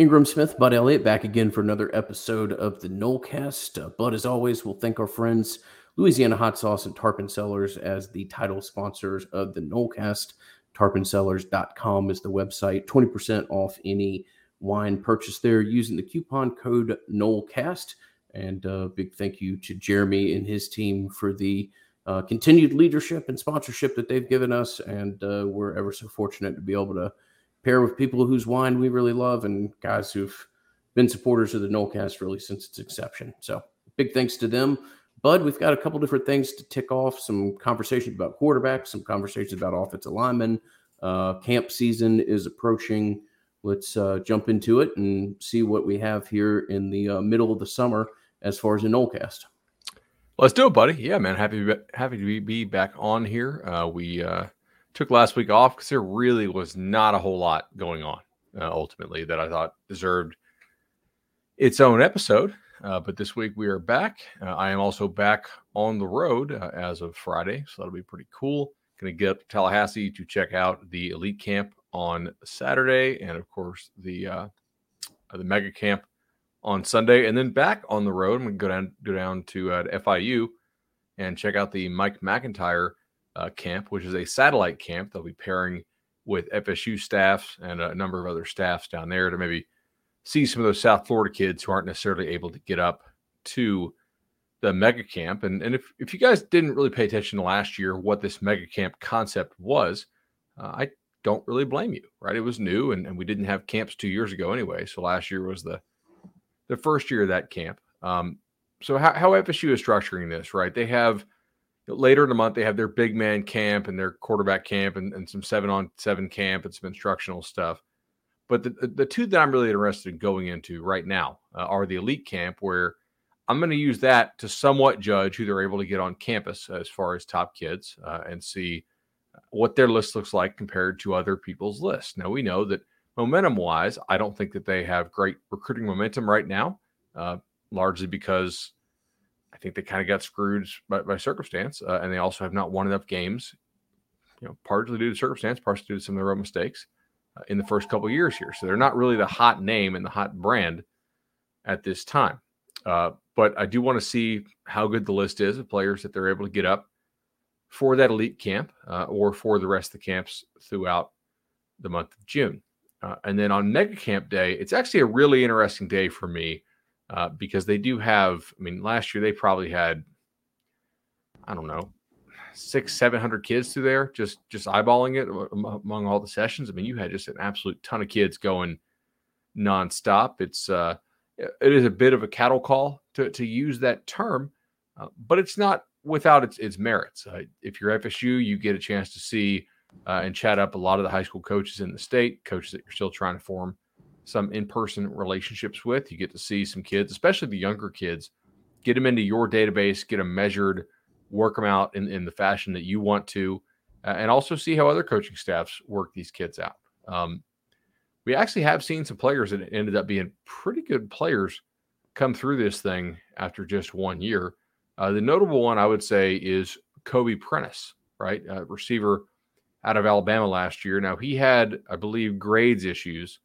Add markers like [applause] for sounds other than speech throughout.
Ingram Smith, Bud Elliott, back again for another episode of the Nolecast. Uh, Bud, as always, we'll thank our friends Louisiana Hot Sauce and Tarpon Cellars as the title sponsors of the Nolecast. TarponCellars.com is the website. 20% off any wine purchase there using the coupon code Nolecast. And a uh, big thank you to Jeremy and his team for the uh, continued leadership and sponsorship that they've given us. And uh, we're ever so fortunate to be able to pair with people whose wine we really love and guys who've been supporters of the Nolecast really since its inception. So big thanks to them. Bud, we've got a couple different things to tick off. Some conversations about quarterbacks, some conversations about offensive linemen. Uh, camp season is approaching. Let's uh, jump into it and see what we have here in the uh, middle of the summer as far as the Nolecast. Let's do it, buddy. Yeah, man. Happy happy to be back on here. Uh, we uh, took last week off because there really was not a whole lot going on uh, ultimately that I thought deserved its own episode. Uh, but this week we are back. Uh, I am also back on the road uh, as of Friday, so that'll be pretty cool. Going to get up to Tallahassee to check out the elite camp on Saturday, and of course the uh, the mega camp on Sunday, and then back on the road. I'm going to go down go down to uh, FIU and check out the Mike MacIntyre uh, camp, which is a satellite camp. They'll be pairing with FSU staffs and a number of other staffs down there to maybe see some of those South Florida kids who aren't necessarily able to get up to the mega camp. And, and if, if you guys didn't really pay attention last year, what this mega camp concept was, uh, I don't really blame you, right? It was new and, and we didn't have camps two years ago anyway. So last year was the, the first year of that camp. Um, so how, how FSU is structuring this, right? They have – later in the month they have their big man camp and their quarterback camp and, and some seven on seven camp and some instructional stuff. But the, the two that i'm really interested in going into right now uh, are the elite camp where i'm going to use that to somewhat judge who they're able to get on campus as far as top kids uh, and see what their list looks like compared to other people's lists. Now we know that momentum wise i don't think that they have great recruiting momentum right now uh, largely because think they kind of got screwed by, by circumstance, uh, and they also have not won enough games. You know, partly due to circumstance, partly due to some of their own mistakes uh, in the first couple years here. So they're not really the hot name and the hot brand at this time. Uh, but I do want to see how good the list is of players that they're able to get up for that elite camp uh, or for the rest of the camps throughout the month of June. Uh, and then on Mega Camp Day, it's actually a really interesting day for me uh, because they do have. I mean, last year they probably had, I don't know, six, seven hundred kids through there, just just eyeballing it among all the sessions. I mean, you had just an absolute ton of kids going nonstop. It's uh, it is a bit of a cattle call to to use that term, uh, but it's not without its its merits. Uh, if you're FSU, you get a chance to see uh, and chat up a lot of the high school coaches in the state, coaches that you're still trying to form some in-person relationships with. You get to see some kids, especially the younger kids, get them into your database, get them measured, work them out in, in the fashion that you want to, uh, and also see how other coaching staffs work these kids out. Um, we actually have seen some players that ended up being pretty good players come through this thing after just one year. Uh, the notable one I would say is Kobe Prentice, right? Uh, receiver out of Alabama last year. Now he had, I believe, grades issues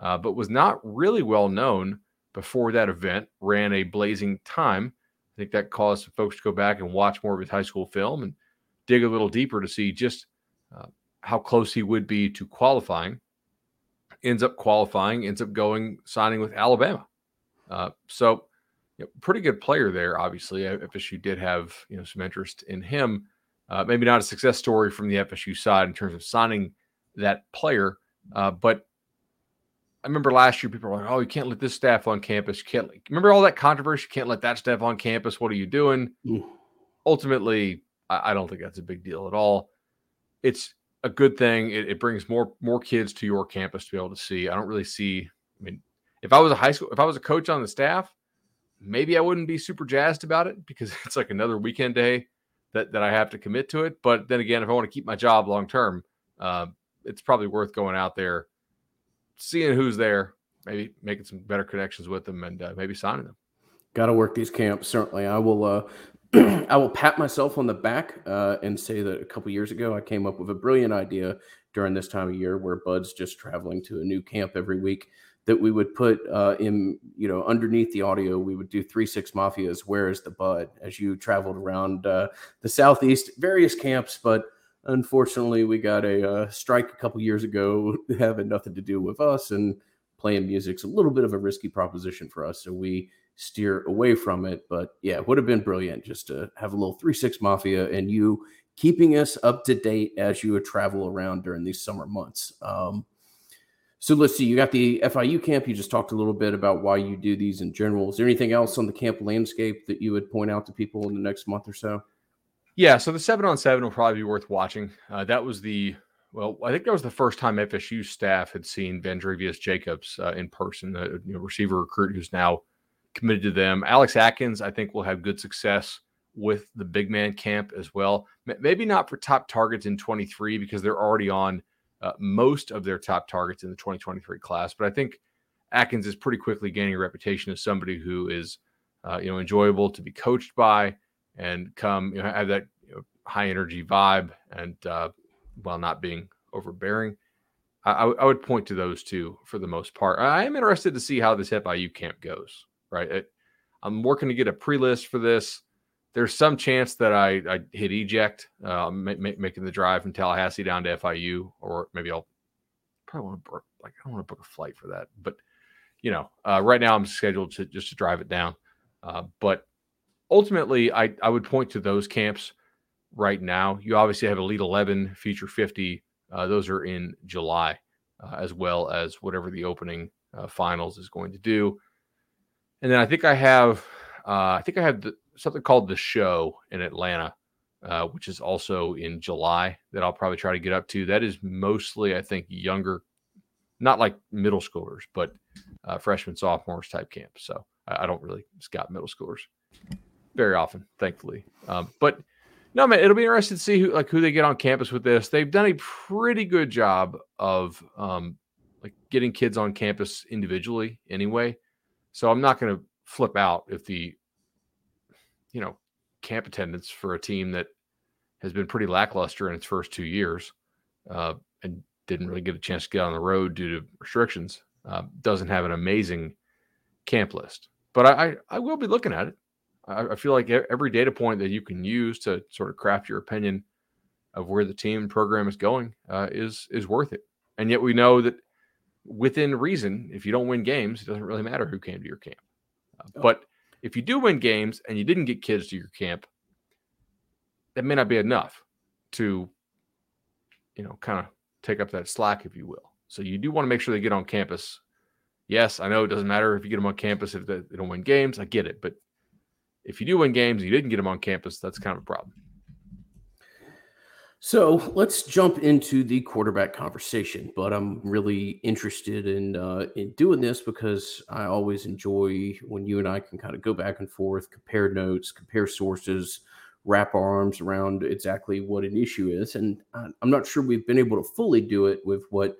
uh, but was not really well known before that event. Ran a blazing time. I think that caused folks to go back and watch more of his high school film and dig a little deeper to see just uh, how close he would be to qualifying. Ends up qualifying, ends up going signing with Alabama. Uh, so, you know, pretty good player there. Obviously, FSU did have you know some interest in him. Uh, maybe not a success story from the FSU side in terms of signing that player, uh, but I remember last year people were like, "Oh, you can't let this staff on campus. You can't remember all that controversy. You can't let that staff on campus. What are you doing?" Mm. Ultimately, I, I, don't think that's a big deal at all. It's a good thing. It, it, brings more more kids to your campus to be able to see. I don't really see. I mean, if I was a high school, if I was a coach on the staff, maybe I wouldn't be super jazzed about it because [laughs] it's like another weekend day that that I have to commit to it. But then again, if I want to keep my job long term, uh, it's probably worth going out there seeing who's there, maybe making some better connections with them, and uh, maybe signing them. Got to work these camps. Certainly, I will. Uh, [clears throat] I will pat myself on the back uh, and say that a couple years ago I came up with a brilliant idea during this time of year where Bud's just traveling to a new camp every week that we would put uh, in, you know, underneath the audio, we would do three six mafias. Where is the bud? As you traveled around uh, the southeast, various camps, but unfortunately, we got a uh, strike a couple years ago, [laughs] having nothing to do with us, and playing music's a little bit of a risky proposition for us, so we steer away from it. But yeah, it would have been brilliant just to have a little three six mafia and you keeping us up to date as you would travel around during these summer months. Um, so let's see, you got the FIU camp. You just talked a little bit about why you do these in general. Is there anything else on the camp landscape that you would point out to people in the next month or so? Yeah, so the seven on seven will probably be worth watching. Uh, that was the well, I think that was the first time FSU staff had seen Vandrevius Jacobs uh, in person, the you know, receiver recruit who's now committed to them. Alex Atkins, I think, will have good success with the big man camp as well. Maybe not for top targets in 23 because they're already on uh, most of their top targets in the 2023 class. But I think Atkins is pretty quickly gaining a reputation as somebody who is, uh, you know, enjoyable to be coached by and come, you know, have that you know, high energy vibe and uh, while not being overbearing. I, I, would point to those two for the most part. I am interested to see how this FIU camp goes. Right, it, I'm working to get a pre-list for this there's some chance that I, I hit eject, uh, ma- ma- making the drive from Tallahassee down to FIU, or maybe I'll probably want to book, like I don't want to book a flight for that. But you know, uh, right now I'm scheduled to just to drive it down. Uh, but ultimately, I I would point to those camps right now. You obviously have Elite 11, Future 50. Uh, those are in July, uh, as well as whatever the opening uh, finals is going to do. And then I think I have, I think I have the, something called the Show in Atlanta, uh, which is also in July that I'll probably try to get up to. That is mostly, I think, younger, not like middle schoolers, but uh, freshmen, sophomores type camp. So I, I, don't really scout middle schoolers very often, thankfully. Um, but no, man, it'll be interesting to see who like who they get on campus with this. They've done a pretty good job of um, like getting kids on campus individually, anyway. So I'm not going to flip out if the you know, camp attendance for a team that has been pretty lackluster in its first two years uh, and didn't really get a chance to get on the road due to restrictions. Uh, doesn't have an amazing camp list, but I, I, I will be looking at it. I, I, feel like every data point that you can use to sort of craft your opinion of where the team program is going uh, is is worth it. And yet we know that within reason, if you don't win games, it doesn't really matter who came to your camp. Uh, but if you do win games and you didn't get kids to your camp, that may not be enough to, you know, kind of take up that slack, if you will. So you do want to make sure they get on campus. Yes, I know it doesn't matter if you get them on campus if they don't win games. I get it, but if you do win games and you didn't get them on campus, that's kind of a problem. So let's jump into the quarterback conversation. But I'm really interested in uh, in doing this because I always enjoy when you and I can kind of go back and forth, compare notes, compare sources, wrap our arms around exactly what an issue is. And I'm not sure we've been able to fully do it with what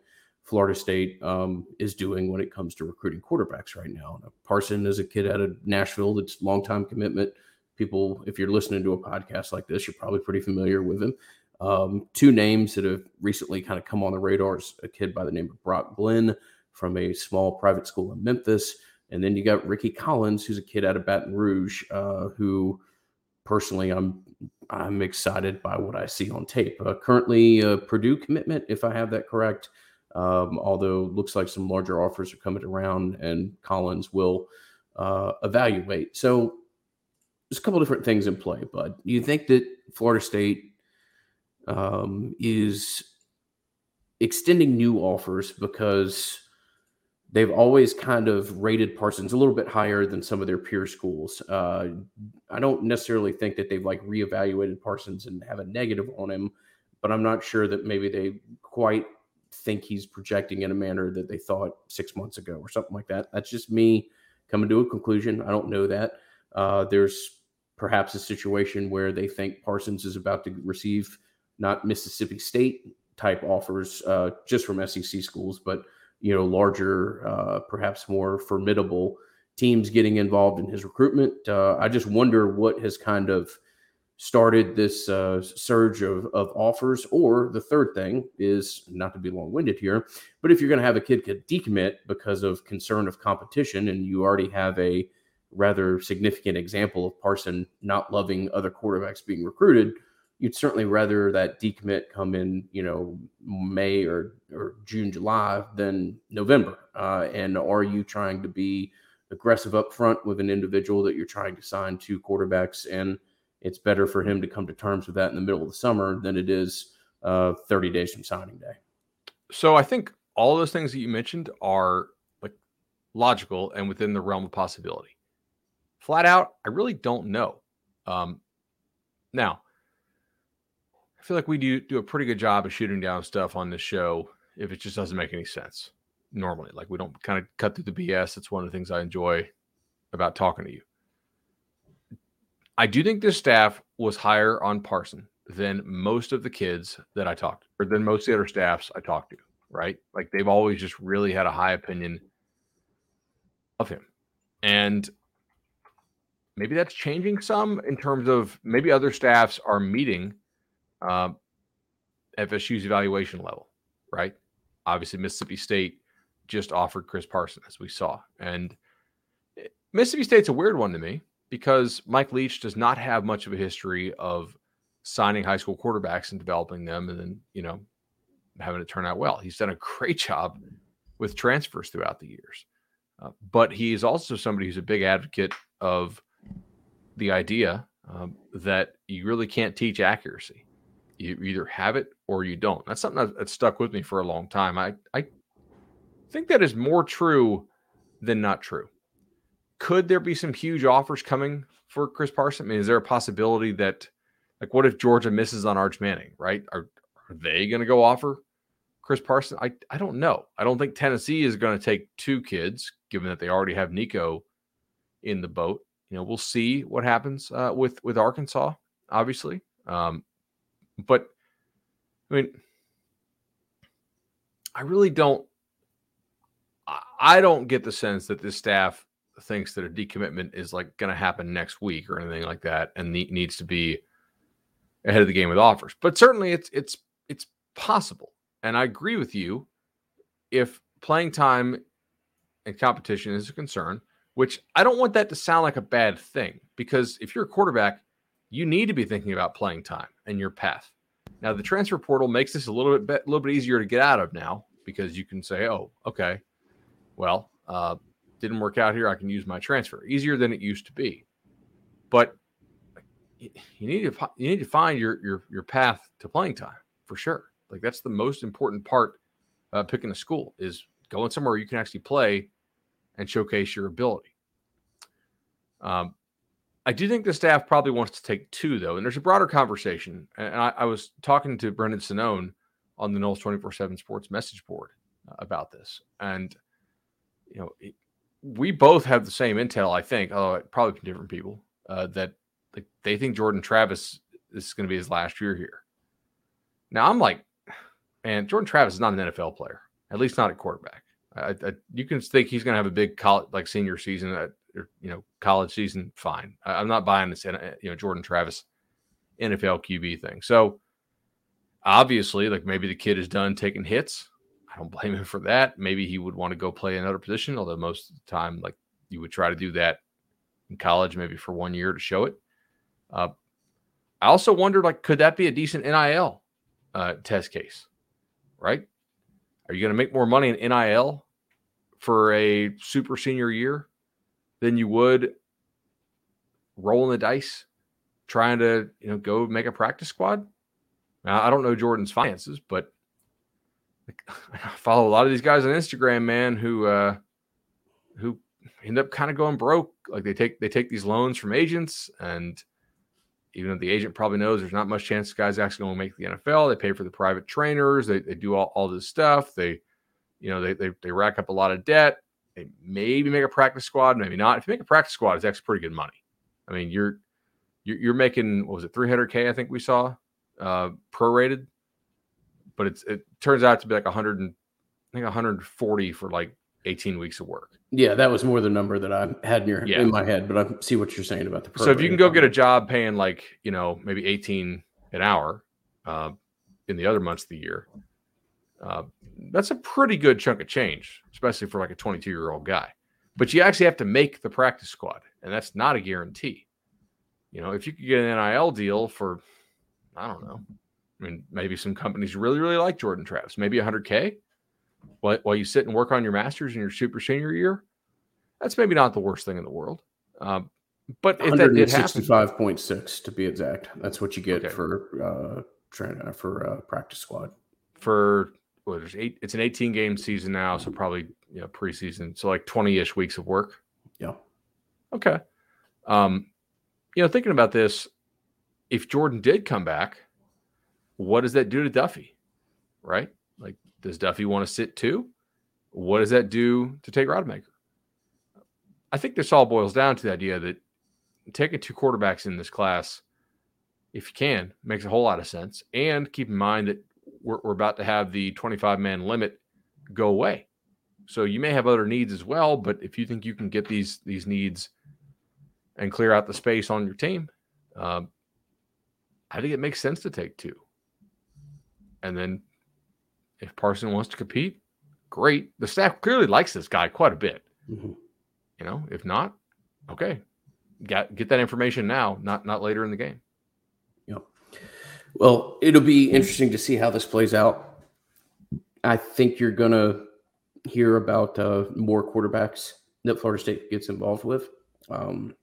Florida State um, is doing when it comes to recruiting quarterbacks right now. Parson is a kid out of Nashville that's long time commitment. People, if you're listening to a podcast like this, you're probably pretty familiar with him. Um, two names that have recently kind of come on the radar is a kid by the name of Brock Glenn from a small private school in Memphis. And then you got Rickie Collins, who's a kid out of Baton Rouge, uh, who personally I'm I'm excited by what I see on tape. Uh, currently, a Purdue commitment, if I have that correct. Um, although looks like some larger offers are coming around, and Collins will uh, evaluate. So there's a couple different things in play. But you think that Florida State um, is extending new offers because they've always kind of rated Parsons a little bit higher than some of their peer schools. Uh, I don't necessarily think that they've like reevaluated Parsons and have a negative on him, but I'm not sure that maybe they quite think he's projecting in a manner that they thought six months ago or something like that. That's just me coming to a conclusion. I don't know that. Uh, there's perhaps a situation where they think Parsons is about to receive not Mississippi State type offers uh, just from SEC schools, but you know larger, uh, perhaps more formidable teams getting involved in his recruitment. Uh, I just wonder what has kind of started this uh, surge of, of offers. Or the third thing is not to be long winded here, but if you're going to have a kid decommit because of concern of competition and you already have a rather significant example of Parson not loving other quarterbacks being recruited, you'd certainly rather that decommit come in, you know, May or, or June, July than November. Uh, and are you trying to be aggressive up front with an individual that you're trying to sign two quarterbacks and it's better for him to come to terms with that in the middle of the summer than it is uh, 30 days from signing day. So I think all those things that you mentioned are like logical and within the realm of possibility. Flat out, I really don't know. Um, now, I feel like we do do a pretty good job of shooting down stuff on this show if it just doesn't make any sense normally. Like we don't kind of cut through the BS. It's one of the things I enjoy about talking to you. I do think this staff was higher on Parson than most of the kids that I talked, or than most of the other staffs I talked to. Right? Like they've always just really had a high opinion of him, and maybe that's changing some in terms of maybe other staffs are meeting um, FSU's evaluation level. Right? Obviously, Mississippi State just offered Chris Parson, as we saw, and eh, Mississippi State's a weird one to me because Mike Leach does not have much of a history of signing high school quarterbacks and developing them and then, you know, having it turn out well. He's done a great job with transfers throughout the years. Uh, but he's also somebody who's a big advocate of the idea um, that you really can't teach accuracy. You either have it or you don't. That's something that's stuck with me for a long time. I, I think that is more true than not true could there be some huge offers coming for Chris Parson? I mean, is there a possibility that, like, what if Georgia misses on Arch Manning, right? Are, are they going to go offer Chris Parson? I, I don't know. I don't think Tennessee is going to take two kids, given that they already have Nico in the boat. You know, we'll see what happens uh, with with Arkansas, obviously. Um, but I mean, I really don't. I don't get the sense that this staff thinks that a decommitment is like going to happen next week or anything like that, and needs to be ahead of the game with offers. But certainly, it's it's it's possible, and I agree with you. If playing time and competition is a concern, which I don't want that to sound like a bad thing, because if you're a quarterback, you need to be thinking about playing time and your path. Now, the transfer portal makes this a little bit a little bit easier to get out of now because you can say, "Oh, okay, well, uh, didn't work out here. I can use my transfer. Easier than it used to be. But you need to you need to find your your your path to playing time for sure. Like that's the most important part picking a school is going somewhere you can actually play and showcase your ability. Um, I do think the staff probably wants to take two though, and there's a broader conversation. And I, I was talking to Brendan Sonnone on the Noles 24/7 Sports message board uh, about this, and you know, we both have the same intel, I think, although probably from different people, uh, that like they think Jordan Travis is going to be his last year here. Now I'm like, man, Jordan Travis is not an NFL player, at least not at quarterback. I, I, you can think he's going to have a big college, like senior season, at, or, you know, college season. Fine, I, am not buying this, uh, you know, Jordan Travis NFL QB thing. So obviously, like maybe the kid is done taking hits. I don't blame him for that. Maybe he would want to go play another position, although most of the time, like you would try to do that in college, maybe for one year to show it. Uh, I also wondered, like, could that be a decent NIL uh, test case? Right? Are you going to make more money in NIL for a super senior year than you would rolling the dice, trying to you know go make a practice squad? Now, I don't know Jordan's finances, but [laughs] I follow a lot of these guys on Instagram, man, who uh who end up kind of going broke. Like they take they take these loans from agents, and even though the agent probably knows there's not much chance this guy's actually going to make the NFL, they pay for the private trainers, they, they do all, all this stuff. They, you know, they, they they rack up a lot of debt. They maybe make a practice squad, maybe not. If you make a practice squad, it's actually pretty good money. I mean, you're you're, you're making what was it 300k? I think we saw uh, prorated but it's it turns out to be like 100 and I think 140 for like 18 weeks of work. Yeah, that was more the number that I had in your yeah. in my head, but I see what you're saying about the. So if you can go get a job paying like you know maybe 18 an hour uh, in the other months of the year, uh, that's a pretty good chunk of change, especially for like a 22 year old guy. But you actually have to make the practice squad, and that's not a guarantee. You know, if you could get an NIL deal for, I don't know, I mean, maybe some companies really, really like Jordan Travis, maybe 100K while, while you sit and work on your master's in your super senior year. That's maybe not the worst thing in the world. Um, but if that did happen, 65.6 to be exact, that's what you get okay. for uh, trying uh, for uh, practice squad. For what there's eight, it's an 18 game season now, so probably you know preseason, so like 20 ish weeks of work. Yeah. Okay. Um, you know, thinking about this, if Jordan did come back, what does that do to Duffy? Right? Like, does Duffy want to sit too? What does that do to Tate Rodemaker? I think this all boils down to the idea that taking two quarterbacks in this class, if you can, makes a whole lot of sense. And keep in mind that we're, we're about to have the 25 man limit go away. So you may have other needs as well, but if you think you can get these these needs and clear out the space on your team, um, I think it makes sense to take two. And then if Parson wants to compete, great. The staff clearly likes this guy quite a bit. Mm-hmm. You know, if not, okay, get get that information now, not not later in the game. Yeah. Well, it'll be interesting to see how this plays out. I think you're gonna hear about uh, more quarterbacks that Florida State gets involved with. Um,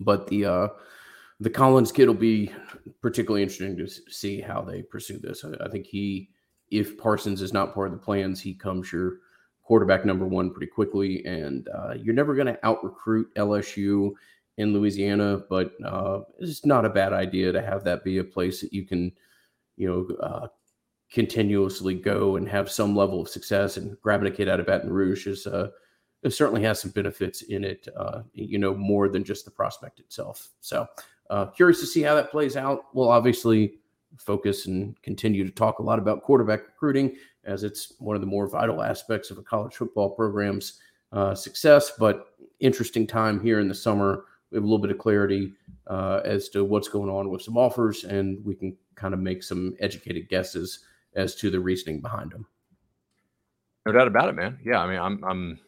but the uh, the Collins kid will be particularly interesting to see how they pursue this. I, I, think he, if Parsons is not part of the plans, he comes your quarterback number one pretty quickly, and uh, you're never going to out recruit LSU in Louisiana, but uh, it's not a bad idea to have that be a place that you can, you know, uh, continuously go and have some level of success. And grabbing a kid out of Baton Rouge is uh, it certainly has some benefits in it, uh, you know, more than just the prospect itself. So uh, curious to see how that plays out. We'll obviously focus and continue to talk a lot about quarterback recruiting as it's one of the more vital aspects of a college football program's uh, success. But interesting time here in the summer. We have a little bit of clarity uh, as to what's going on with some offers, and we can kind of make some educated guesses as to the reasoning behind them. No doubt about it, man. Yeah, I mean, I'm I'm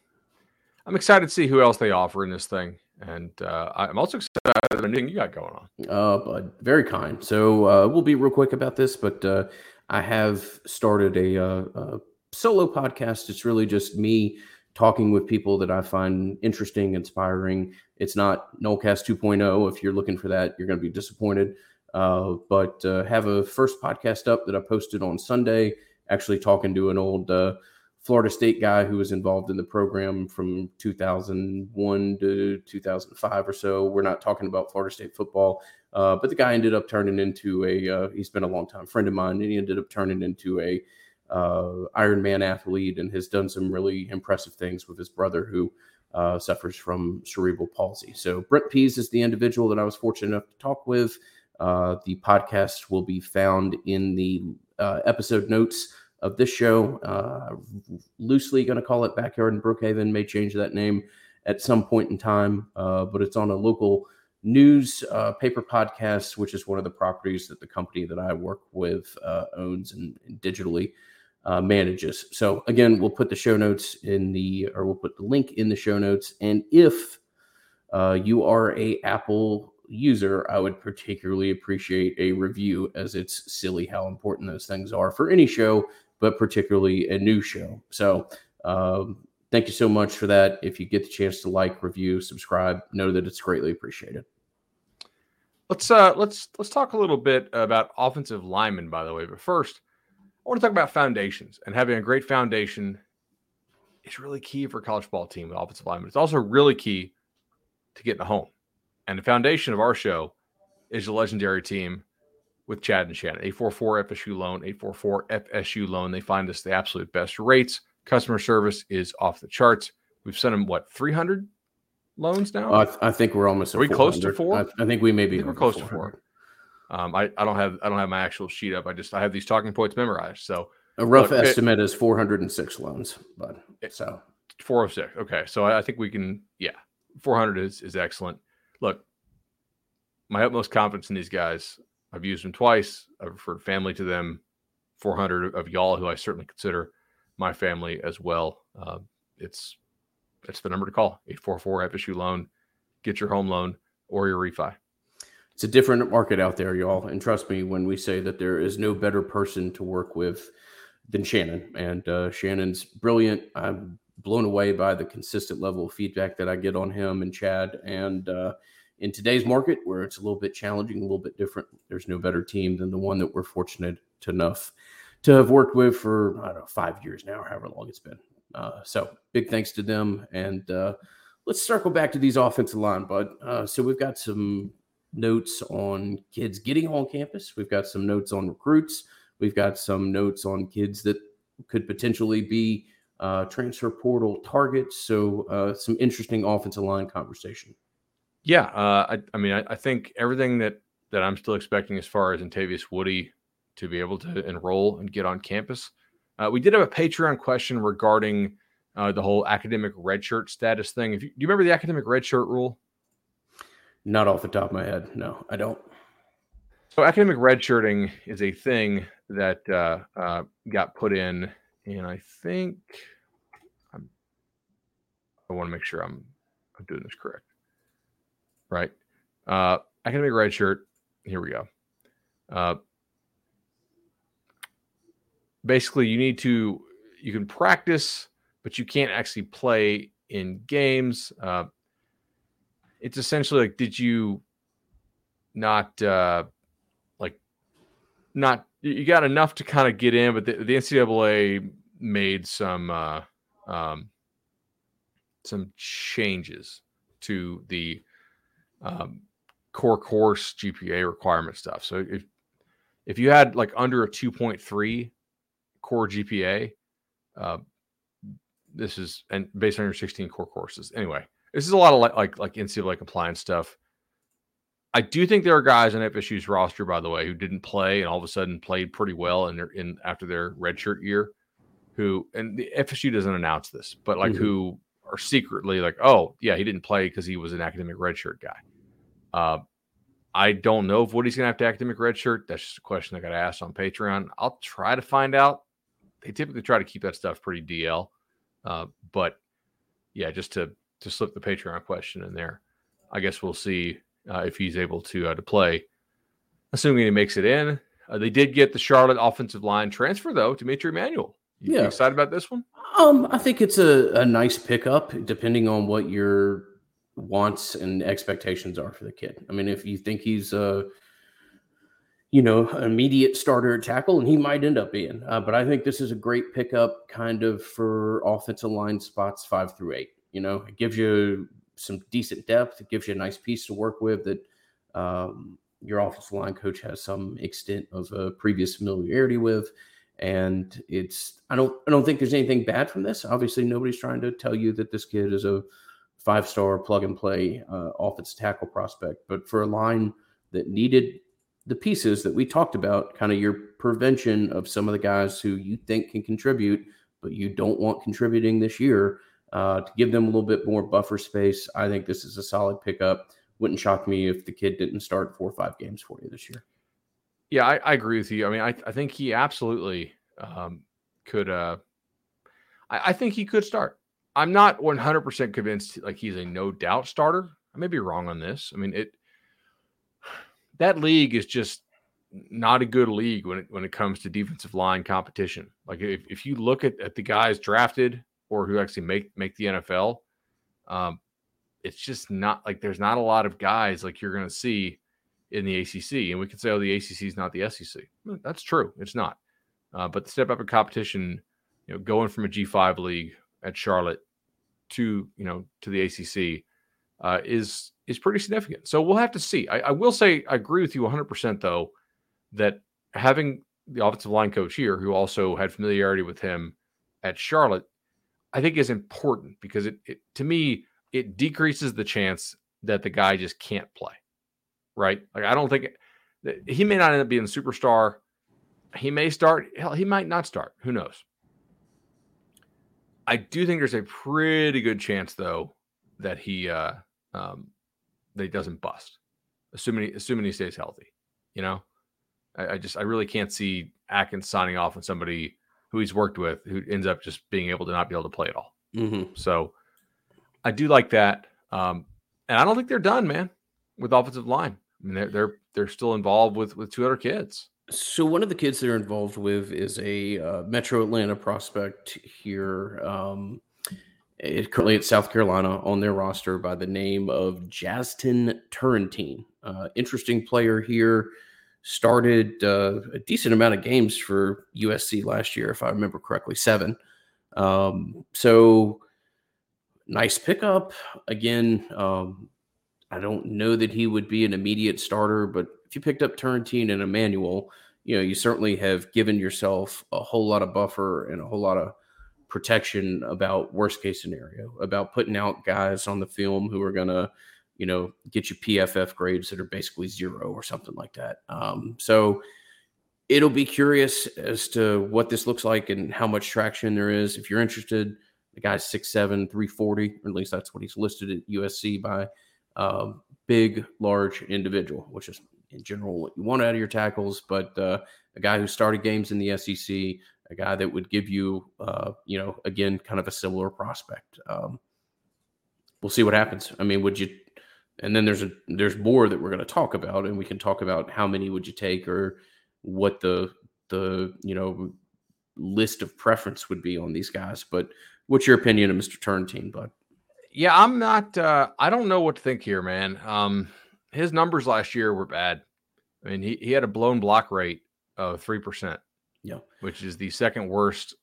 I'm excited to see who else they offer in this thing. And uh, I'm also excited about anything you got going on. Uh, very kind. So uh, we'll be real quick about this, but uh, I have started a, uh, a, solo podcast. It's really just me talking with people that I find interesting, inspiring. It's not Nolecast 2.0. If you're looking for that, you're going to be disappointed. Uh, but uh, have a first podcast up that I posted on Sunday, actually talking to an old uh, Florida State guy who was involved in the program from 2001 to 2005 or so. We're not talking about Florida State football, uh, but the guy ended up turning into a. Uh, he's been a long time friend of mine, and he ended up turning into a uh, Ironman athlete, and has done some really impressive things with his brother who uh, suffers from cerebral palsy. So Brent Pease is the individual that I was fortunate enough to talk with. Uh, the podcast will be found in the uh, episode notes of this show. Uh, loosely going to call it Backyard in Brookhaven. May change that name at some point in time, uh, but it's on a local news uh, paper podcast, which is one of the properties that the company that I work with uh, owns and, and digitally uh, manages. So again, we'll put the show notes in the, or we'll put the link in the show notes. And if uh, you are a Apple user, I would particularly appreciate a review as it's silly how important those things are for any show but particularly a new show. So, um, thank you so much for that. If you get the chance to like, review, subscribe, know that it's greatly appreciated. Let's uh let's let's talk a little bit about offensive linemen, by the way. But first, I want to talk about foundations and having a great foundation is really key for a college football team with offensive linemen. It's also really key to getting a home. And the foundation of our show is a legendary team with Chad and Shannon. 844 FSU loan, 844 FSU loan. They find us the absolute best rates. Customer service is off the charts. We've sent them what 300 loans now. Uh, I, think we're almost. Are we close to four? I, I, think we may be. we're close to four. Um, I, I don't have I don't have my actual sheet up. I just I have these talking points memorized. So a rough look, estimate it, is 406 loans, but so 406. Okay, so I, I think we can. Yeah, 400 is is excellent. Look, my utmost confidence in these guys. I've used them twice. I've referred family to them. 400 of y'all who I certainly consider my family as well. Uh, it's it's the number to call 844 FSU loan. Get your home loan or your refi. It's a different market out there, y'all. And trust me when we say that there is no better person to work with than Shannon. And uh, Shannon's brilliant. I'm blown away by the consistent level of feedback that I get on him and Chad. And uh, in today's market, where it's a little bit challenging, a little bit different, there's no better team than the one that we're fortunate enough to have worked with for I don't know five years now, or however long it's been. Uh, so big thanks to them. And uh, let's circle back to these offensive line, bud. Uh, so we've got some notes on kids getting on campus. We've got some notes on recruits. We've got some notes on kids that could potentially be uh, transfer portal targets. So uh, some interesting offensive line conversation. Yeah, uh, I, I, mean, I, I, think everything that that I'm still expecting as far as Antavius Woody to be able to enroll and get on campus. Uh, we did have a Patreon question regarding uh, the whole academic redshirt status thing. If you, do you remember the academic redshirt rule? Not off the top of my head. No, I don't. So academic redshirting is a thing that uh, uh, got put in, and I think I'm, I want to make sure I'm, I'm doing this correct. Right. Uh, academic redshirt. Here we go. Uh, basically, you need to you can practice, but you can't actually play in games. Uh, it's essentially like, did you not uh, like not you got enough to kind of get in, but the, the NCAA made some uh, um, some changes to the um, core course GPA requirement stuff. So if if you had like under a 2.3 core GPA, uh, this is and based on your 16 core courses. Anyway, this is a lot of like like, like NCAA compliance stuff. I do think there are guys on FSU's roster, by the way, who didn't play and all of a sudden played pretty well in their in after their redshirt year, who and the FSU doesn't announce this, but like mm-hmm. who are secretly like, oh yeah, he didn't play because he was an academic redshirt guy. Uh, I don't know if Woody's gonna have to academic redshirt. That's just a question I got asked on Patreon. I'll try to find out. They typically try to keep that stuff pretty DL, uh, but yeah, just to to slip the Patreon question in there. I guess we'll see uh, if he's able to uh, to play, assuming he makes it in. Uh, they did get the Charlotte offensive line transfer though, D'Mitri Emmanuel. You yeah, excited about this one? Um, I think it's a, a nice pickup, depending on what your wants and expectations are for the kid. I mean, if you think he's a you know, an immediate starter at tackle, and he might end up being. Uh, but I think this is a great pickup, kind of for offensive line spots five through eight. You know, it gives you some decent depth. It gives you a nice piece to work with that um, your offensive line coach has some extent of a previous familiarity with. And it's I don't I don't think there's anything bad from this. Obviously, nobody's trying to tell you that this kid is a five star plug and play uh, offensive tackle prospect. But for a line that needed the pieces that we talked about, kind of your prevention of some of the guys who you think can contribute, but you don't want contributing this year, uh, to give them a little bit more buffer space. I think this is a solid pickup. Wouldn't shock me if the kid didn't start four or five games for you this year. Yeah, I, I agree with you. I mean, I, I think he absolutely um, could. Uh, I, I think he could start. I'm not 100% convinced like he's a no doubt starter. I may be wrong on this. I mean, it [sighs] that league is just not a good league when it when it comes to defensive line competition. Like if, if you look at, at the guys drafted or who actually make make the NFL, um, it's just not like there's not a lot of guys like you're going to see in the ACC. And we could say, oh, the ACC is not the SEC. That's true. It's not. Uh, but the step up in competition, you know, going from a G5 league at Charlotte to you know to the ACC uh, is is pretty significant. So we'll have to see. I, I will say I agree with you 100 percent though that having the offensive line coach here, who also had familiarity with him at Charlotte, I think is important because it, it to me it decreases the chance that the guy just can't play. Right? Like I don't think he may not end up being a superstar. He may start. Hell, he might not start. Who knows? I do think there's a pretty good chance though that he uh um that he doesn't bust, assuming assuming he stays healthy. You know, I, I just I really can't see Atkins signing off on somebody who he's worked with who ends up just being able to not be able to play at all. Mm-hmm. So I do like that. Um, and I don't think they're done, man, with offensive line. I mean, they're they're they're still involved with with two other kids. So one of the kids they're involved with is a uh, Metro Atlanta prospect here. Um, it, currently at South Carolina on their roster by the name of Jazston Turnetine. Uh, interesting player here. Started uh, a decent amount of games for USC last year, if I remember correctly, seven. Um, so nice pickup. Again, um, I don't know that he would be an immediate starter, but if you picked up Turnetine and Emmanuel, you know, you certainly have given yourself a whole lot of buffer and a whole lot of protection about worst case scenario, about putting out guys on the film who are going to, you know, get you PFF grades that are basically zero or something like that. Um, so it'll be curious as to what this looks like and how much traction there is. If you're interested, the guy's 6'7, 340, or at least that's what he's listed at USC by. Um, big, large individual, which is in general what you want out of your tackles, but uh, a guy who started games in the SEC, a guy that would give you, uh, you know, again, kind of a similar prospect. Um, we'll see what happens. I mean, would you? And then there's a there's more that we're going to talk about, and we can talk about how many would you take or what the the you know list of preference would be on these guys. But what's your opinion of Mr. Turnetine, bud? Yeah, I'm not. Uh, I don't know what to think here, man. Um, his numbers last year were bad. I mean, he, he had a blown block rate of three percent. Yeah, which is the second worst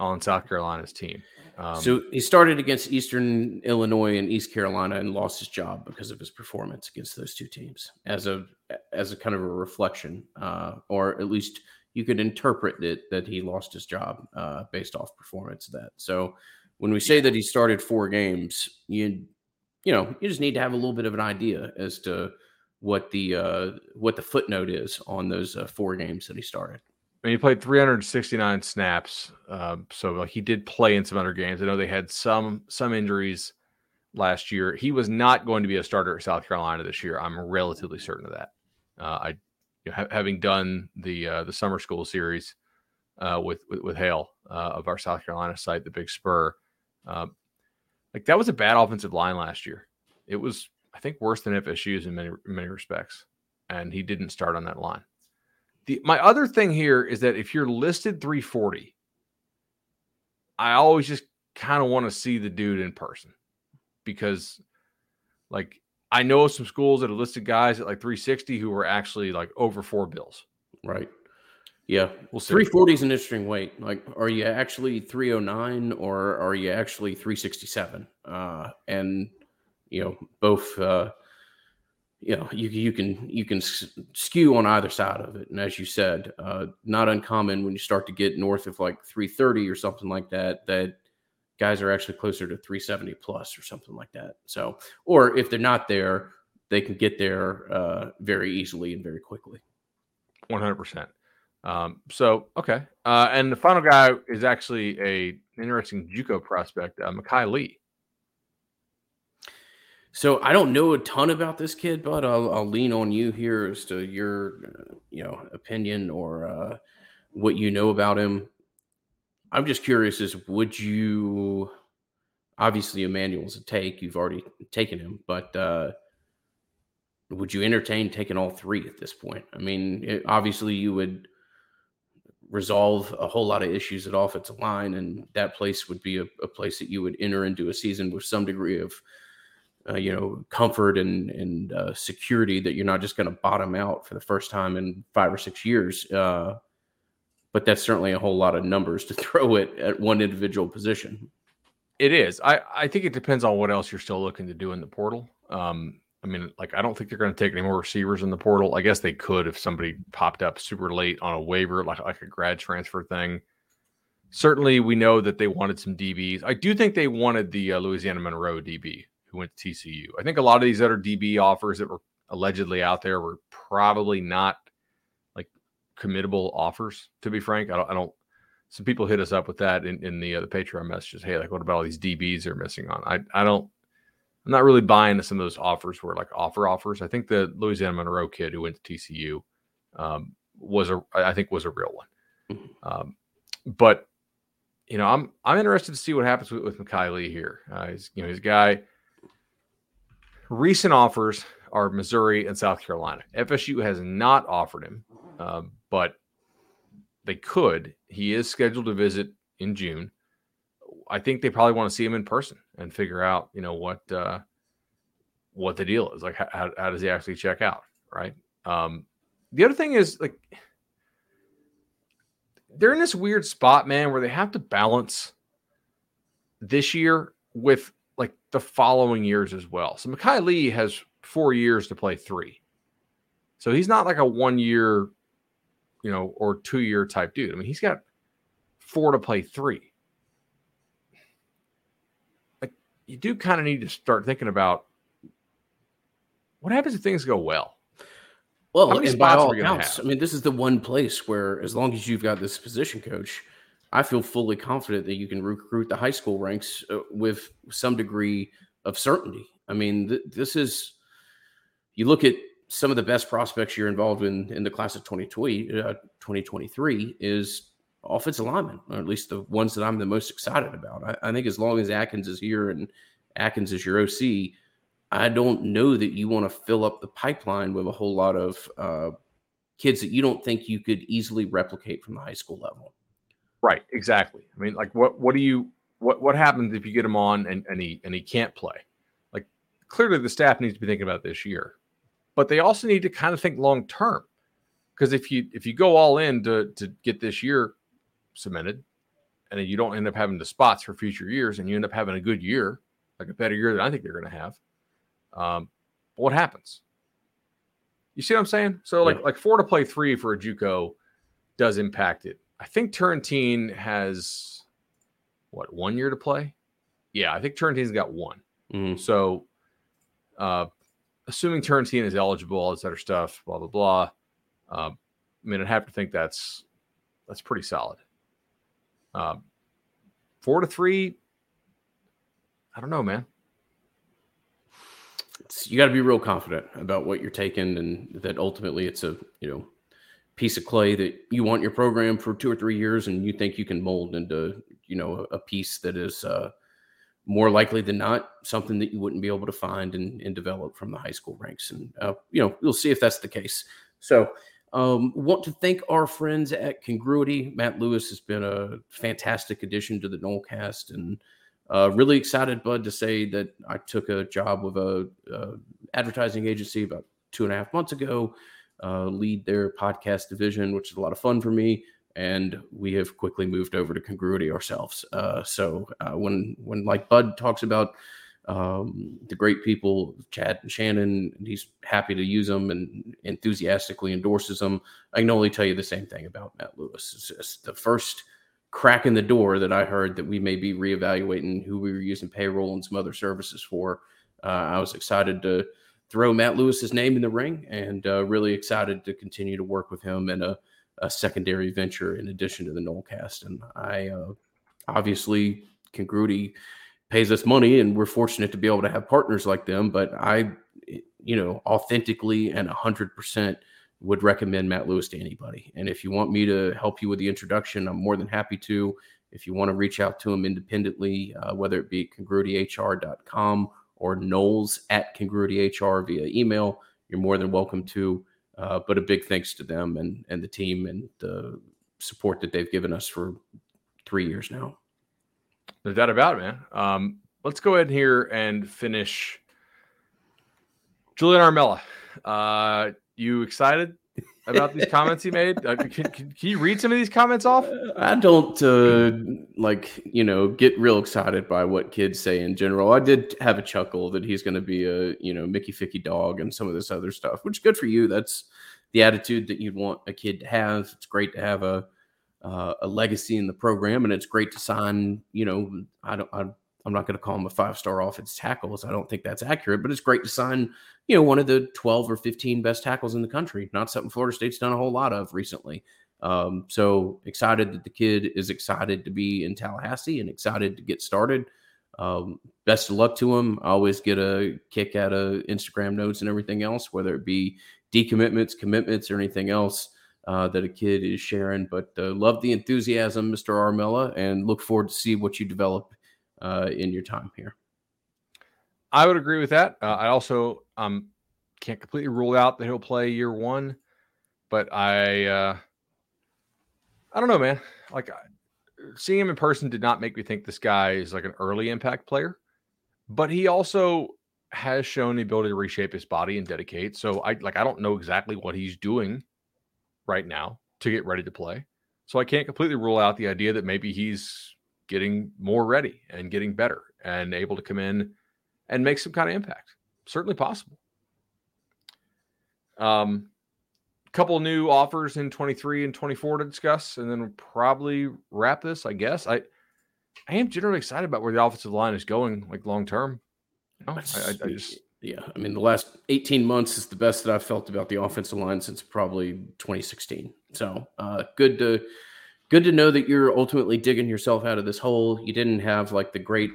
on South Carolina's team. Um, so he started against Eastern Illinois and East Carolina and lost his job because of his performance against those two teams. As a as a kind of a reflection, uh, or at least you could interpret it that he lost his job uh, based off performance of that. So when we say that he started four games, you you know you just need to have a little bit of an idea as to what the uh, what the footnote is on those uh, four games that he started. I mean, he played 369 snaps, uh, so like he did play in some other games. I know they had some some injuries last year. He was not going to be a starter at South Carolina this year. I'm relatively certain of that. Uh, I, you know, ha- having done the uh, the summer school series uh, with, with, with Hale uh, of our South Carolina site, the Big Spur, um, like that was a bad offensive line last year. It was, I think, worse than FSU's in many many respects, and he didn't start on that line. The my other thing here is that if you're listed 340, I always just kind of want to see the dude in person because, like, I know some schools that have listed guys at like 360 who were actually like over four bills. Right. Yeah. Well, 340 is an interesting weight. Like, are you actually 309 or are you actually 367? Uh, and, you know, both, uh, you know, you, you can you can skew on either side of it, and as you said, uh, not uncommon when you start to get north of like 330 or something like that. That guys are actually closer to 370 plus or something like that. So, or if they're not there, they can get there uh, very easily and very quickly. 100%. Um, so okay, uh, and the final guy is actually a interesting JUCO prospect, uh, Mekhi Lee. So I don't know a ton about this kid, but I'll, I'll lean on you here as to your, uh, you know, opinion or uh, what you know about him. I'm just curious: is would you? Obviously, Emmanuel's a take. You've already taken him, but uh, would you entertain taking all three at this point? I mean, it, obviously, you would resolve a whole lot of issues at offensive line, and that place would be a, a place that you would enter into a season with some degree of, uh, you know, comfort and and uh, security that you're not just going to bottom out for the first time in five or six years. Uh, but that's certainly a whole lot of numbers to [laughs] throw it at one individual position. It is. I, I think it depends on what else you're still looking to do in the portal. Um, I mean, like, I don't think they're going to take any more receivers in the portal. I guess they could if somebody popped up super late on a waiver, like like a grad transfer thing. Certainly, we know that they wanted some DBs. I do think they wanted the uh, Louisiana Monroe DB who went to TCU. I think a lot of these other DB offers that were allegedly out there were probably not like committable offers. To be frank, I don't, I don't some people hit us up with that in, in the uh, the Patreon messages. Hey, like, what about all these DBs they're missing on? I I don't. I'm not really buying some of those offers where like offer offers. I think the Louisiana Monroe kid who went to TCU um, was a I think was a real one. Mm-hmm. Um, but you know, I'm I'm interested to see what happens with, with Makai Lee here. Uh, he's you know he's a guy. Recent offers are Missouri and South Carolina. FSU has not offered him, uh, but they could. He is scheduled to visit in June. I think they probably want to see him in person and figure out, you know, what uh, what the deal is. Like, how, how does he actually check out? Right. Um, the other thing is like they're in this weird spot, man, where they have to balance this year with like the following years as well. So Makai Lee has four years to play three. So he's not like a one year, you know, or two year type dude. I mean, he's got four to play three. Like you do kind of need to start thinking about what happens if things go well. Well, and by all accounts, I mean, this is the one place where, as long as you've got this position coach, I feel fully confident that you can recruit the high school ranks uh, with some degree of certainty. I mean, th- this is you look at some of the best prospects you're involved in in the class of 2020, uh, 2023 is offensive linemen, or at least the ones that I'm the most excited about. I, I think as long as Atkins is here and Atkins is your OC, I don't know that you want to fill up the pipeline with a whole lot of uh, kids that you don't think you could easily replicate from the high school level. Right, exactly. I mean, like, what what do you what what happens if you get him on and, and he and he can't play? Like, clearly the staff needs to be thinking about this year, but they also need to kind of think long term because if you if you go all in to to get this year cemented, and then you don't end up having the spots for future years, and you end up having a good year, like a better year than I think they're going to have um, what happens? You see what I'm saying? So like yeah. like four to play three for a JUCO does impact it. I think Turnetine has what one year to play. Yeah, I think Turnetine's got one. Mm-hmm. So, uh, assuming Turnetine is eligible, all this other stuff, blah blah blah. Uh, I mean, I'd have to think that's that's pretty solid. Uh, four to three. I don't know, man It's, you got to be real confident about what you're taking, and that ultimately it's a you know piece of clay that you want your program for two or three years, and you think you can mold into you know a piece that is uh, more likely than not something that you wouldn't be able to find and, and develop from the high school ranks. And uh, you know we'll see if that's the case. So. Um, want to thank our friends at Congruity. Matt Lewis has been a fantastic addition to the Nolecast, and uh, really excited, Bud, to say that I took a job with a, a advertising agency about two and a half months ago, uh, lead their podcast division, which is a lot of fun for me. And we have quickly moved over to Congruity ourselves. Uh, so uh, when when like Bud talks about um, the great people, Chad and Shannon, he's happy to use them and enthusiastically endorses them. I can only tell you the same thing about Matt Lewis. It's the first – crack in the door that I heard that we may be reevaluating who we were using payroll and some other services for. Uh, I was excited to throw Matt Lewis's name in the ring and uh, really excited to continue to work with him in a, a secondary venture in addition to the Nolecast. And I uh, obviously, Congruity pays us money and we're fortunate to be able to have partners like them. But I, you know, authentically and 100% would recommend Matt Lewis to anybody. And if you want me to help you with the introduction, I'm more than happy to. If you want to reach out to him independently, uh, whether it be congruityhr.com or Knowles at congruityhr via email, you're more than welcome to. Uh, but a big thanks to them and, and the team and the support that they've given us for three years now. No doubt about it, man. Um, let's go ahead here and finish. Julian Armella. Uh, you excited about these comments he made? Uh, can, can, can, you read some of these comments off? I don't uh, like, you know, get real excited by what kids say in general. I did have a chuckle that he's going to be a, you know, Mickey Ficky dog and some of this other stuff, which is good for you. That's the attitude that you'd want a kid to have. It's great to have a uh, a legacy in the program, and it's great to sign. You know, I don't. I, I'm not going to call him a five star offense tackles. I don't think that's accurate, but it's great to sign, you know, one of the 12 or 15 best tackles in the country. Not something Florida State's done a whole lot of recently. Um, so excited that the kid is excited to be in Tallahassee and excited to get started. Um, best of luck to him. I always get a kick out of Instagram notes and everything else, whether it be decommitments, commitments, or anything else uh, that a kid is sharing. But uh, love the enthusiasm, Mr. Armella, and look forward to see what you develop uh, in your time here. I would agree with that. Uh, I also um, can't completely rule out that he'll play year one, but I uh, I don't know, man. Like seeing him in person did not make me think this guy is like an early impact player, but he also has shown the ability to reshape his body and dedicate. So I like I don't know exactly what he's doing right now to get ready to play. So I can't completely rule out the idea that maybe he's getting more ready and getting better and able to come in and make some kind of impact. Certainly possible. Um, couple new offers in 23 and 24 to discuss, and then we'll probably wrap this. I guess I I am generally excited about where the offensive line is going, like long term. You know, I, I, just yeah, I mean the last 18 months is the best that I've felt about the offensive line since probably 2016. So uh, good to good to know that you're ultimately digging yourself out of this hole. You didn't have like the great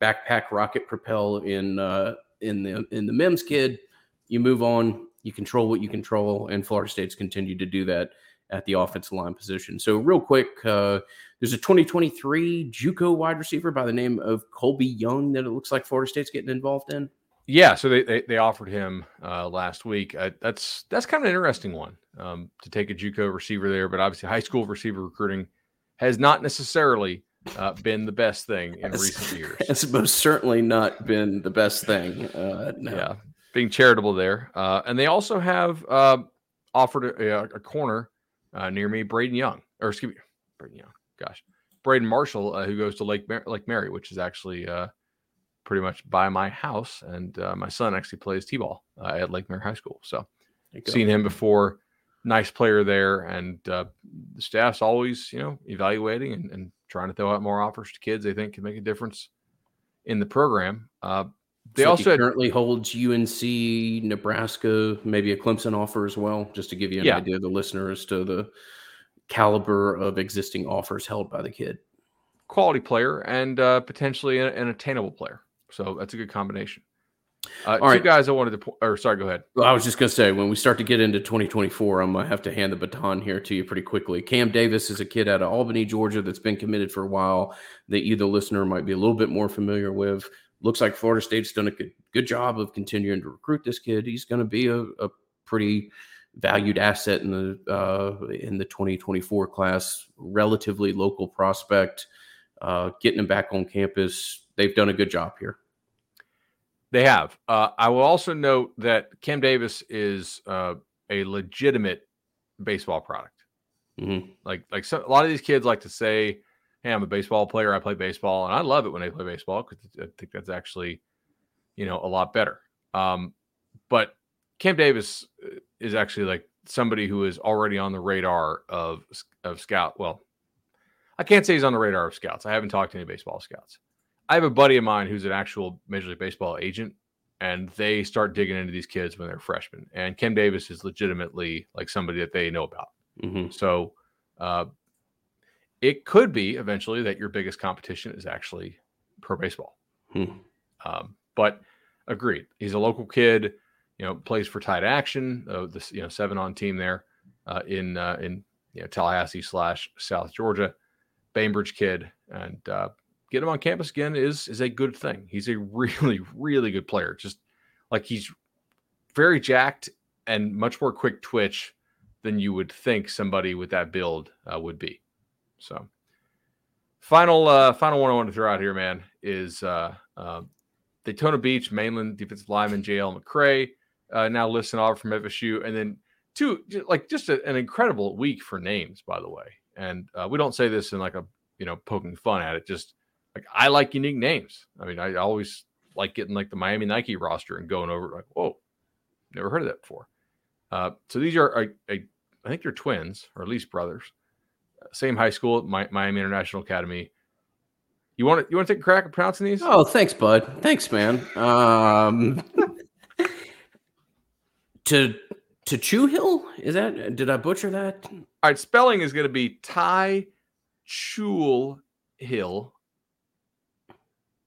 backpack rocket propel in uh, in the in the Mims kid. You move on. You control what you control, and Florida State's continued to do that at the offensive line position. So, real quick, uh, there's a 2023 JUCO wide receiver by the name of Colby Young that it looks like Florida State's getting involved in. Yeah, so they they, they offered him uh, last week. Uh, that's that's kind of an interesting one um, to take a JUCO receiver there, but obviously high school receiver recruiting has not necessarily uh, been the best thing in recent years. It's most certainly not been the best thing. Uh, no. Yeah, being charitable there, uh, and they also have uh, offered a, a corner uh, near me, Braden Young, or excuse me, Braden Young. Gosh, Braden Marshall, uh, who goes to Lake Mar- Lake Mary, which is actually pretty much by my house, and my son actually plays t-ball at Lake Mary High School. So, seen him before nice player there, and uh, the staff's always you know evaluating and, and, trying to throw out more offers to kids they think can make a difference in the program. Uh, they so also currently holds UNC, Nebraska, maybe a Clemson offer as well, just to give you an yeah. idea, the listeners to the caliber of existing offers held by the kid. Quality player and uh, potentially an, an attainable player. So that's a good combination. Uh, two guys I wanted to, or sorry, go ahead. Well, I was just going to say, when we start to get into 2024, I'm going to have to hand the baton here to you pretty quickly. Cam Davis is a kid out of Albany, Georgia, that's been committed for a while that you, the listener, might be a little bit more familiar with. Looks like Florida State's done a good, good job of continuing to recruit this kid. He's going to be a, a pretty valued asset in the uh, in the 2024 class. Relatively local prospect, uh, getting them back on campus. They've done a good job here. They have. Uh, I will also note that Cam Davis is uh, a legitimate baseball product. Mm-hmm. Like, like so, a lot of these kids like to say, "Hey, I'm a baseball player. I play baseball," and I love it when they play baseball because I think that's actually, you know, a lot better. Um, but Cam Davis uh, is actually like somebody who is already on the radar of of scout. Well, I can't say he's on the radar of scouts. I haven't talked to any baseball scouts. I have a buddy of mine who's an actual Major League Baseball agent, and they start digging into these kids when they're freshmen. And Cam Davis is legitimately like somebody that they know about. Mm-hmm. So uh, it could be eventually that your biggest competition is actually pro baseball. Hmm. Um, but agreed, he's a local kid. You know, plays for Tide Action, uh, this you know seven on team there uh, in uh, in you know, Tallahassee slash South Georgia, Bainbridge kid, and uh, get him on campus again is is a good thing. He's a [laughs] really really good player. Just like he's very jacked and much more quick twitch than you would think somebody with that build uh, would be. So, final uh, final one I want to throw out here, man, is uh, uh, Daytona Beach mainland defensive lineman J.L. McCray uh, now listed off from FSU, and then two like just a, an incredible week for names, by the way. And uh, we don't say this in like a you know poking fun at it, just like I like unique names. I mean, I always like getting like the Miami Nike roster and going over like, whoa, never heard of that before. Uh, so these are, I, I, I, think they're twins or at least brothers. Same high school, Miami International Academy. You want to you want to take a crack at pronouncing these? Oh, thanks, bud. Thanks, man. Um, [laughs] to to Chew Hill? Is that did I butcher that? All right, spelling is going to be Ty Chul Hill.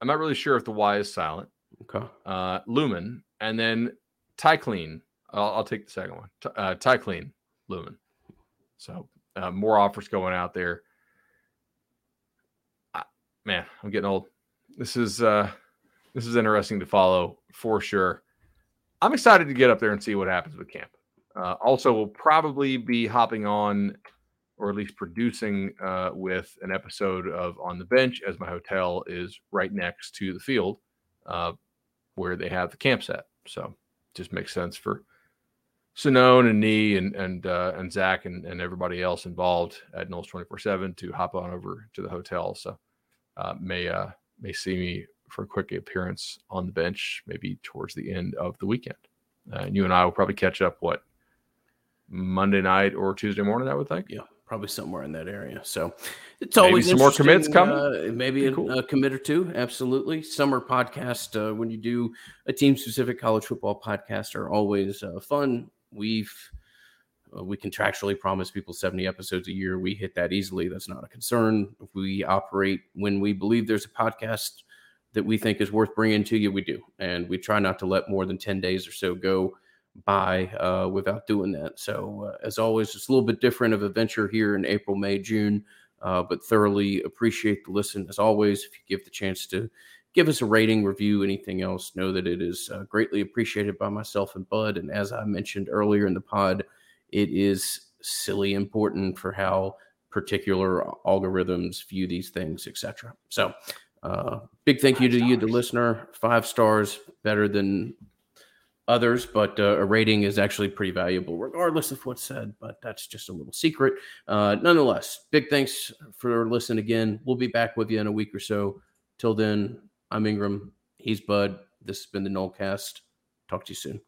I'm not really sure if the Y is silent. Okay. Uh, Lumen, and then Ty Clean. I'll, I'll take the second one. T- uh, Ty Clean Lumen. So uh, more offers going out there. Uh, man, I'm getting old. This is uh, this is interesting to follow for sure. I'm excited to get up there and see what happens with camp. Uh, also, we'll probably be hopping on, or at least producing, uh, with an episode of On the Bench, as my hotel is right next to the field uh, where they have the camp set. So, just makes sense for Sonone and Nee and and uh, and Zach and, and everybody else involved at Noles twenty four seven to hop on over to the hotel. So, uh, may uh, may see me for a quick appearance on the bench, maybe towards the end of the weekend. Uh, and you and I will probably catch up what Monday night or Tuesday morning. I would think. Yeah, probably somewhere in that area. So it's Maybe always some more commits coming? Uh, maybe a, cool. a commit or two. Absolutely. Summer podcast uh, when you do a team specific college football podcast are always uh, fun. We've uh, we contractually promise people 70 episodes a year. We hit that easily. That's not a concern. We operate when we believe there's a podcast that we think is worth bringing to you, we do. And we try not to let more than 10 days or so go by uh, without doing that. So, uh, as always, it's a little bit different of a venture here in April, May, June, uh, but thoroughly appreciate the listen. As always, if you give the chance to give us a rating, review, anything else, know that it is uh, greatly appreciated by myself and Bud. And as I mentioned earlier in the pod, it is silly important for how particular algorithms view these things, etc. So, uh, big thank you to you, the listener. Five stars, better than others, but uh, a rating is actually pretty valuable, regardless of what's said. But that's just a little secret. Uh, nonetheless, big thanks for listening again. We'll be back with you in a week or so. Till then, I'm Ingram. He's Bud. This has been the Nolecast. Talk to you soon.